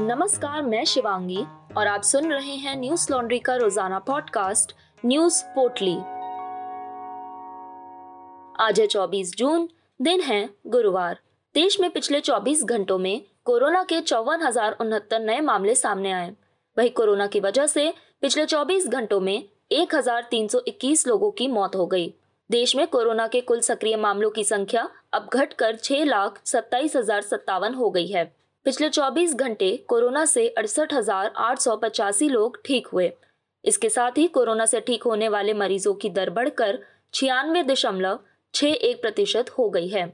नमस्कार, मैं शिवांगी और आप सुन रहे हैं न्यूज़ लॉन्ड्री का रोज़ाना पॉडकास्ट न्यूज़ पोटली। आज है 24 जून, दिन है गुरुवार। देश में पिछले 24 घंटों में कोरोना के चौवन हज़ार उनहत्तर नए मामले सामने आए। वही कोरोना की वजह से पिछले 24 घंटों में 1321 लोगों की मौत हो गई। देश में कोरोना के कुल सक्रिय मामलों की संख्या अब घटकर छह लाख सत्ताईस हज़ार सत्तावन हो गई है। पिछले 24 घंटे कोरोना से अड़सठ लोग ठीक हुए। इसके साथ ही कोरोना से ठीक होने वाले मरीजों की दर बढ़कर छियानवे दशमलव छह एक प्रतिशत हो गई है।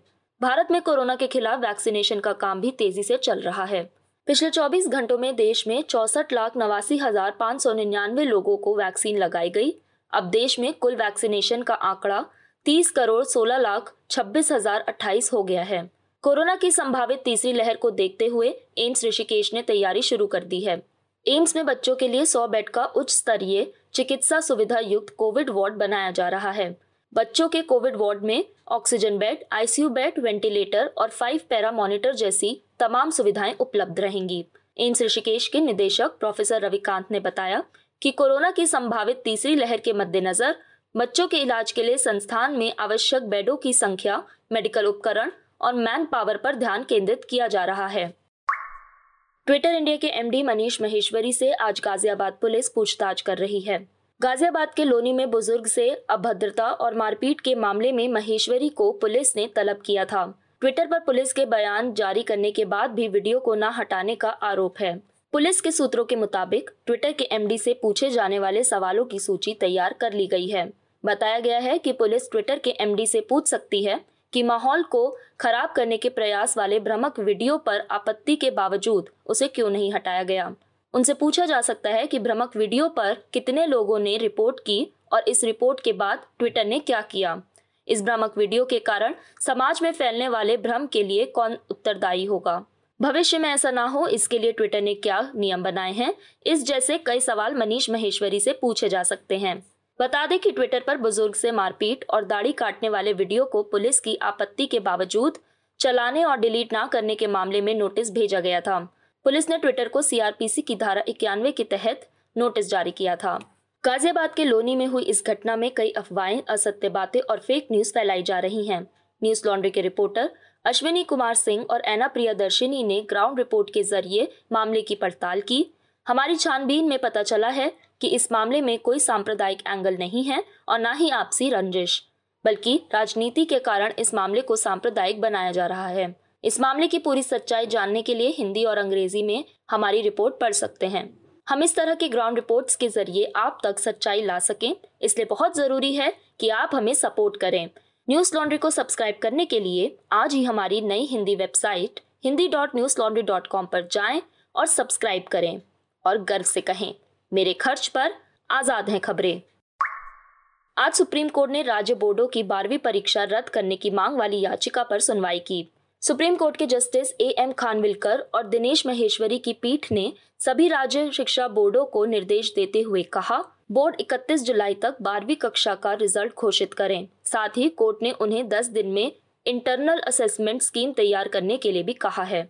भारत में कोरोना के खिलाफ वैक्सीनेशन का काम भी तेज़ी से चल रहा है। पिछले 24 घंटों में देश में चौसठ लाख नवासी हज़ार पाँच सौ निन्यानवे लोगों को वैक्सीन लगाई गई। अब देश में कुल वैक्सीनेशन का आंकड़ा तीस करोड़ सोलह लाख छब्बीस हज़ार अट्ठाईस हो गया है। कोरोना की संभावित तीसरी लहर को देखते हुए एम्स ऋषिकेश ने तैयारी शुरू कर दी है। एम्स में बच्चों के लिए 100 बेड का उच्च स्तरीय चिकित्सा सुविधा युक्त कोविड वार्ड बनाया जा रहा है। बच्चों के कोविड वार्ड में oxygen bed, ICU bed, ventilator और फाइव पैरा मॉनिटर जैसी तमाम सुविधाएँ उपलब्ध रहेंगी। एम्स ऋषिकेश के निदेशक प्रोफेसर रविकांत ने बताया कि कोरोना की संभावित तीसरी लहर के मद्देनजर बच्चों के इलाज के लिए संस्थान में आवश्यक बेडों की संख्या, मेडिकल उपकरण और मैन पावर पर ध्यान केंद्रित किया जा रहा है। ट्विटर इंडिया के एमडी मनीष महेश्वरी से आज गाजियाबाद पुलिस पूछताछ कर रही है। गाजियाबाद के लोनी में बुज़ुर्ग से अभद्रता और मारपीट के मामले में महेश्वरी को पुलिस ने तलब किया था। ट्विटर पर पुलिस के बयान जारी करने के बाद भी वीडियो को न हटाने का आरोप है। पुलिस के सूत्रों के मुताबिक ट्विटर के एमडी से पूछे जाने वाले सवालों की सूची तैयार कर ली गई है। बताया गया है कि पुलिस ट्विटर के एमडी से पूछ सकती है कि माहौल को खराब करने के प्रयास वाले भ्रमक वीडियो पर आपत्ति के बावजूद उसे क्यों नहीं हटाया गया? उनसे पूछा जा सकता है कि भ्रमक वीडियो पर कितने लोगों ने रिपोर्ट की और इस रिपोर्ट के बाद ट्विटर ने क्या किया? इस भ्रामक वीडियो के कारण समाज में फैलने वाले भ्रम के लिए कौन उत्तरदायी होगा? भविष्य में ऐसा ना हो, इसके लिए ट्विटर ने क्या नियम बनाए हैं? इस जैसे कई सवाल मनीष महेश्वरी से पूछे जा सकते हैं। बता दें कि ट्विटर पर बुज़ुर्ग से मारपीट और दाढ़ी काटने वाले वीडियो को पुलिस की आपत्ति के बावजूद चलाने और डिलीट न करने के मामले में नोटिस भेजा गया था। पुलिस ने ट्विटर को सीआरपीसी की धारा इक्यानवे के तहत नोटिस जारी किया था। गाजियाबाद के लोनी में हुई इस घटना में कई अफवाहें, असत्य बातें और फेक न्यूज़ फैलाई जा रही हैं। न्यूज़ लॉन्ड्री के रिपोर्टर अश्विनी कुमार सिंह और एना प्रिया प्रियदर्शिनी ने ग्राउंड रिपोर्ट के ज़रिए मामले की पड़ताल की। हमारी छानबीन में पता चला है कि इस मामले में कोई सांप्रदायिक एंगल नहीं है और ना ही आपसी रंजिश, बल्कि राजनीति के कारण इस मामले को सांप्रदायिक बनाया जा रहा है। इस मामले की पूरी सच्चाई जानने के लिए हिंदी और अंग्रेज़ी में हमारी रिपोर्ट पढ़ सकते हैं। हम इस तरह के ग्राउंड रिपोर्ट्स के ज़रिए आप तक सच्चाई ला सकें, इसलिए बहुत ज़रूरी है कि आप हमें सपोर्ट करें। न्यूज़ लॉन्ड्री को सब्सक्राइब करने के लिए आज ही हमारी नई Hindi website Hindi dot news laundry dot com पर जाएँ और सब्सक्राइब करें और गर्व से कहें। मेरे खर्च पर आज़ाद हैं खबरें। आज सुप्रीम कोर्ट ने राज्य बोर्डों की बारहवीं परीक्षा रद्द करने की मांग वाली याचिका पर सुनवाई की। सुप्रीम कोर्ट के जस्टिस ए एम खानविलकर और दिनेश महेश्वरी की पीठ ने सभी राज्य शिक्षा बोर्डों को निर्देश देते हुए कहा, बोर्ड 31 जुलाई तक बारहवीं कक्षा का रिज़ल्ट घोषित करें। साथ ही कोर्ट ने उन्हें 10 दिन में इंटरनल असेसमेंट स्कीम तैयार करने के लिए भी कहा है।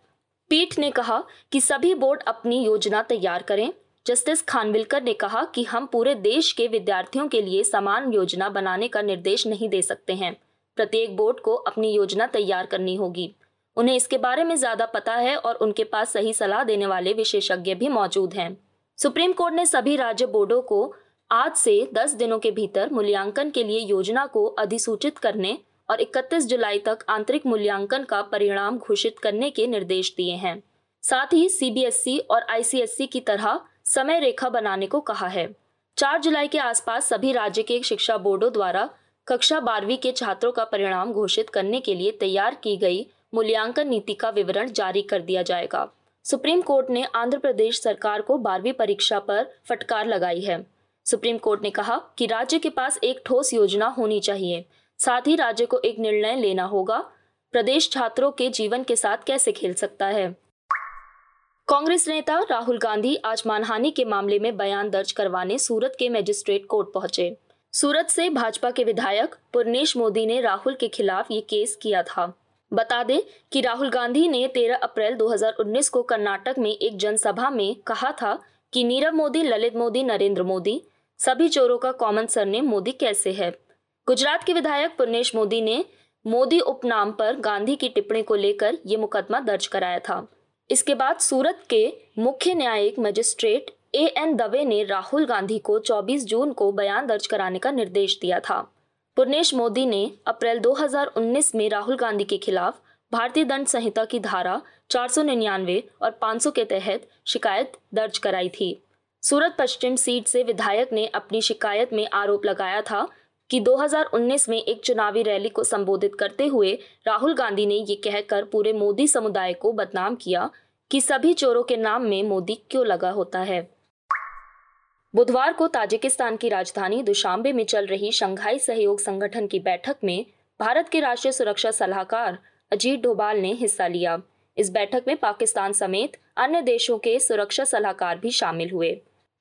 पीठ ने कहा कि सभी बोर्ड अपनी योजना तैयार करें जस्टिस खानविलकर ने कहा कि हम पूरे देश के विद्यार्थियों के लिए समान योजना बनाने का निर्देश नहीं दे सकते हैं। प्रत्येक बोर्ड को अपनी योजना तैयार करनी होगी। उन्हें इसके बारे में ज़्यादा पता है और उनके पास सही सलाह देने वाले विशेषज्ञ भी मौजूद हैं। सुप्रीम कोर्ट ने सभी राज्य बोर्डों को आज से 10 दिनों के भीतर मूल्यांकन के लिए योजना को अधिसूचित करने और 31 जुलाई तक आंतरिक मूल्यांकन का परिणाम घोषित करने के निर्देश दिए हैं। साथ ही सीबीएसई और आईसीएसई की तरह समय रेखा बनाने को कहा है। चार जुलाई के आसपास सभी राज्य के शिक्षा बोर्डों द्वारा कक्षा बारहवीं के छात्रों का परिणाम घोषित करने के लिए तैयार की गई मूल्यांकन नीति का विवरण जारी कर दिया जाएगा। सुप्रीम कोर्ट ने आंध्र प्रदेश सरकार को बारहवीं परीक्षा पर फटकार लगाई है। सुप्रीम कोर्ट ने कहा कि राज्य के पास एक ठोस योजना होनी चाहिए। साथ ही राज्य को एक निर्णय लेना होगा। प्रदेश छात्रों के जीवन के साथ कैसे खेल सकता है? कांग्रेस नेता राहुल गांधी आज मानहानि के मामले में बयान दर्ज करवाने सूरत के मजिस्ट्रेट कोर्ट पहुँचे। सूरत से भाजपा के विधायक पुरनेश मोदी ने राहुल के खिलाफ ये केस किया था। बता दें कि राहुल गांधी ने 13 अप्रैल 2019 को कर्नाटक में एक जनसभा में कहा था कि नीरव मोदी, ललित मोदी, नरेंद्र मोदी, सभी चोरों का कॉमन सरनेम मोदी कैसे है? गुजरात के विधायक पुर्नेश मोदी ने मोदी उपनाम पर गांधी की टिप्पणी को लेकर ये मुकदमा दर्ज कराया था। इसके बाद सूरत के मुख्य न्यायिक मजिस्ट्रेट ए एन दवे ने राहुल गांधी को 24 जून को बयान दर्ज कराने का निर्देश दिया था। पुर्नेश मोदी ने अप्रैल 2019 में राहुल गांधी के खिलाफ भारतीय दंड संहिता की धारा चार सौ निन्यानवे और 500 के तहत शिकायत दर्ज कराई थी। सूरत पश्चिम सीट से विधायक ने अपनी शिकायत में आरोप लगाया था कि 2019 में एक चुनावी रैली को संबोधित करते हुए राहुल गांधी ने ये कहकर पूरे मोदी समुदाय को बदनाम किया कि सभी चोरों के नाम में मोदी क्यों लगा होता है। बुधवार को ताजिकिस्तान की राजधानी दुशांबे में चल रही शंघाई सहयोग संगठन की बैठक में भारत के राष्ट्रीय सुरक्षा सलाहकार अजीत डोभाल ने हिस्सा लिया। इस बैठक में पाकिस्तान समेत अन्य देशों के सुरक्षा सलाहकार भी शामिल हुए।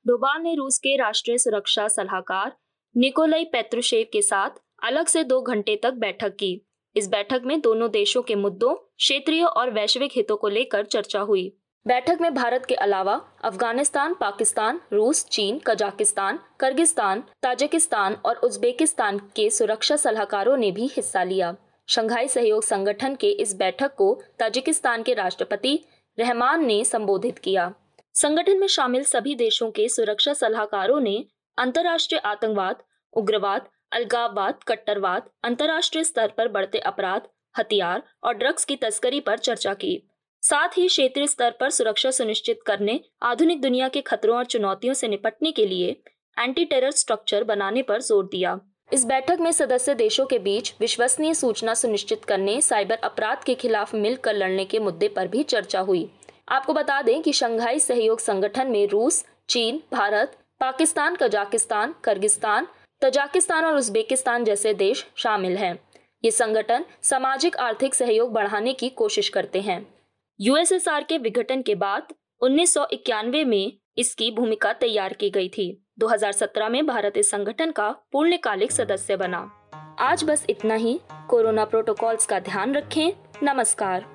डोभाल ने रूस के राष्ट्रीय सुरक्षा सलाहकार निकोलाई पेत्रुशेव के साथ अलग से दो घंटे तक बैठक की। इस बैठक में दोनों देशों के मुद्दों, क्षेत्रीय और वैश्विक हितों को लेकर चर्चा हुई। बैठक में भारत के अलावा अफ़गानिस्तान, पाकिस्तान, रूस, चीन, कजाकिस्तान, कर्गिस्तान, ताजिकिस्तान और उज्बेकिस्तान के सुरक्षा सलाहकारों ने भी हिस्सा लिया। शंघाई सहयोग संगठन के इस बैठक को ताजिकिस्तान के राष्ट्रपति रहमान ने संबोधित किया। संगठन में शामिल सभी देशों के सुरक्षा सलाहकारों ने अंतर्राष्ट्रीय आतंकवाद, उग्रवाद, अलगाववाद, कट्टरवाद, अंतर्राष्ट्रीय स्तर पर बढ़ते अपराध, हथियार और ड्रग्स की तस्करी पर चर्चा की। साथ ही क्षेत्रीय स्तर पर सुरक्षा सुनिश्चित करने, आधुनिक दुनिया के खतरों और चुनौतियों से निपटने के लिए एंटी टेरर स्ट्रक्चर बनाने पर ज़ोर दिया। इस बैठक में सदस्य देशों के बीच विश्वसनीय सूचना सुनिश्चित करने, साइबर अपराध के खिलाफ मिलकर लड़ने के मुद्दे पर भी चर्चा हुई। आपको बता दें कि शंघाई सहयोग संगठन में रूस, चीन, Bharat Pakistan, Kazakhstan, Kyrgyzstan, Tajikistan और उज्बेकिस्तान जैसे देश शामिल हैं। ये संगठन सामाजिक, आर्थिक सहयोग बढ़ाने की कोशिश करते हैं। यूएसएसआर के विघटन के बाद उन्नीस सौ इक्यानवे में इसकी भूमिका तैयार की गई थी। 2017 में भारत इस संगठन का पूर्णकालिक सदस्य बना। आज बस इतना ही। कोरोना प्रोटोकॉल्स का ध्यान रखें। नमस्कार।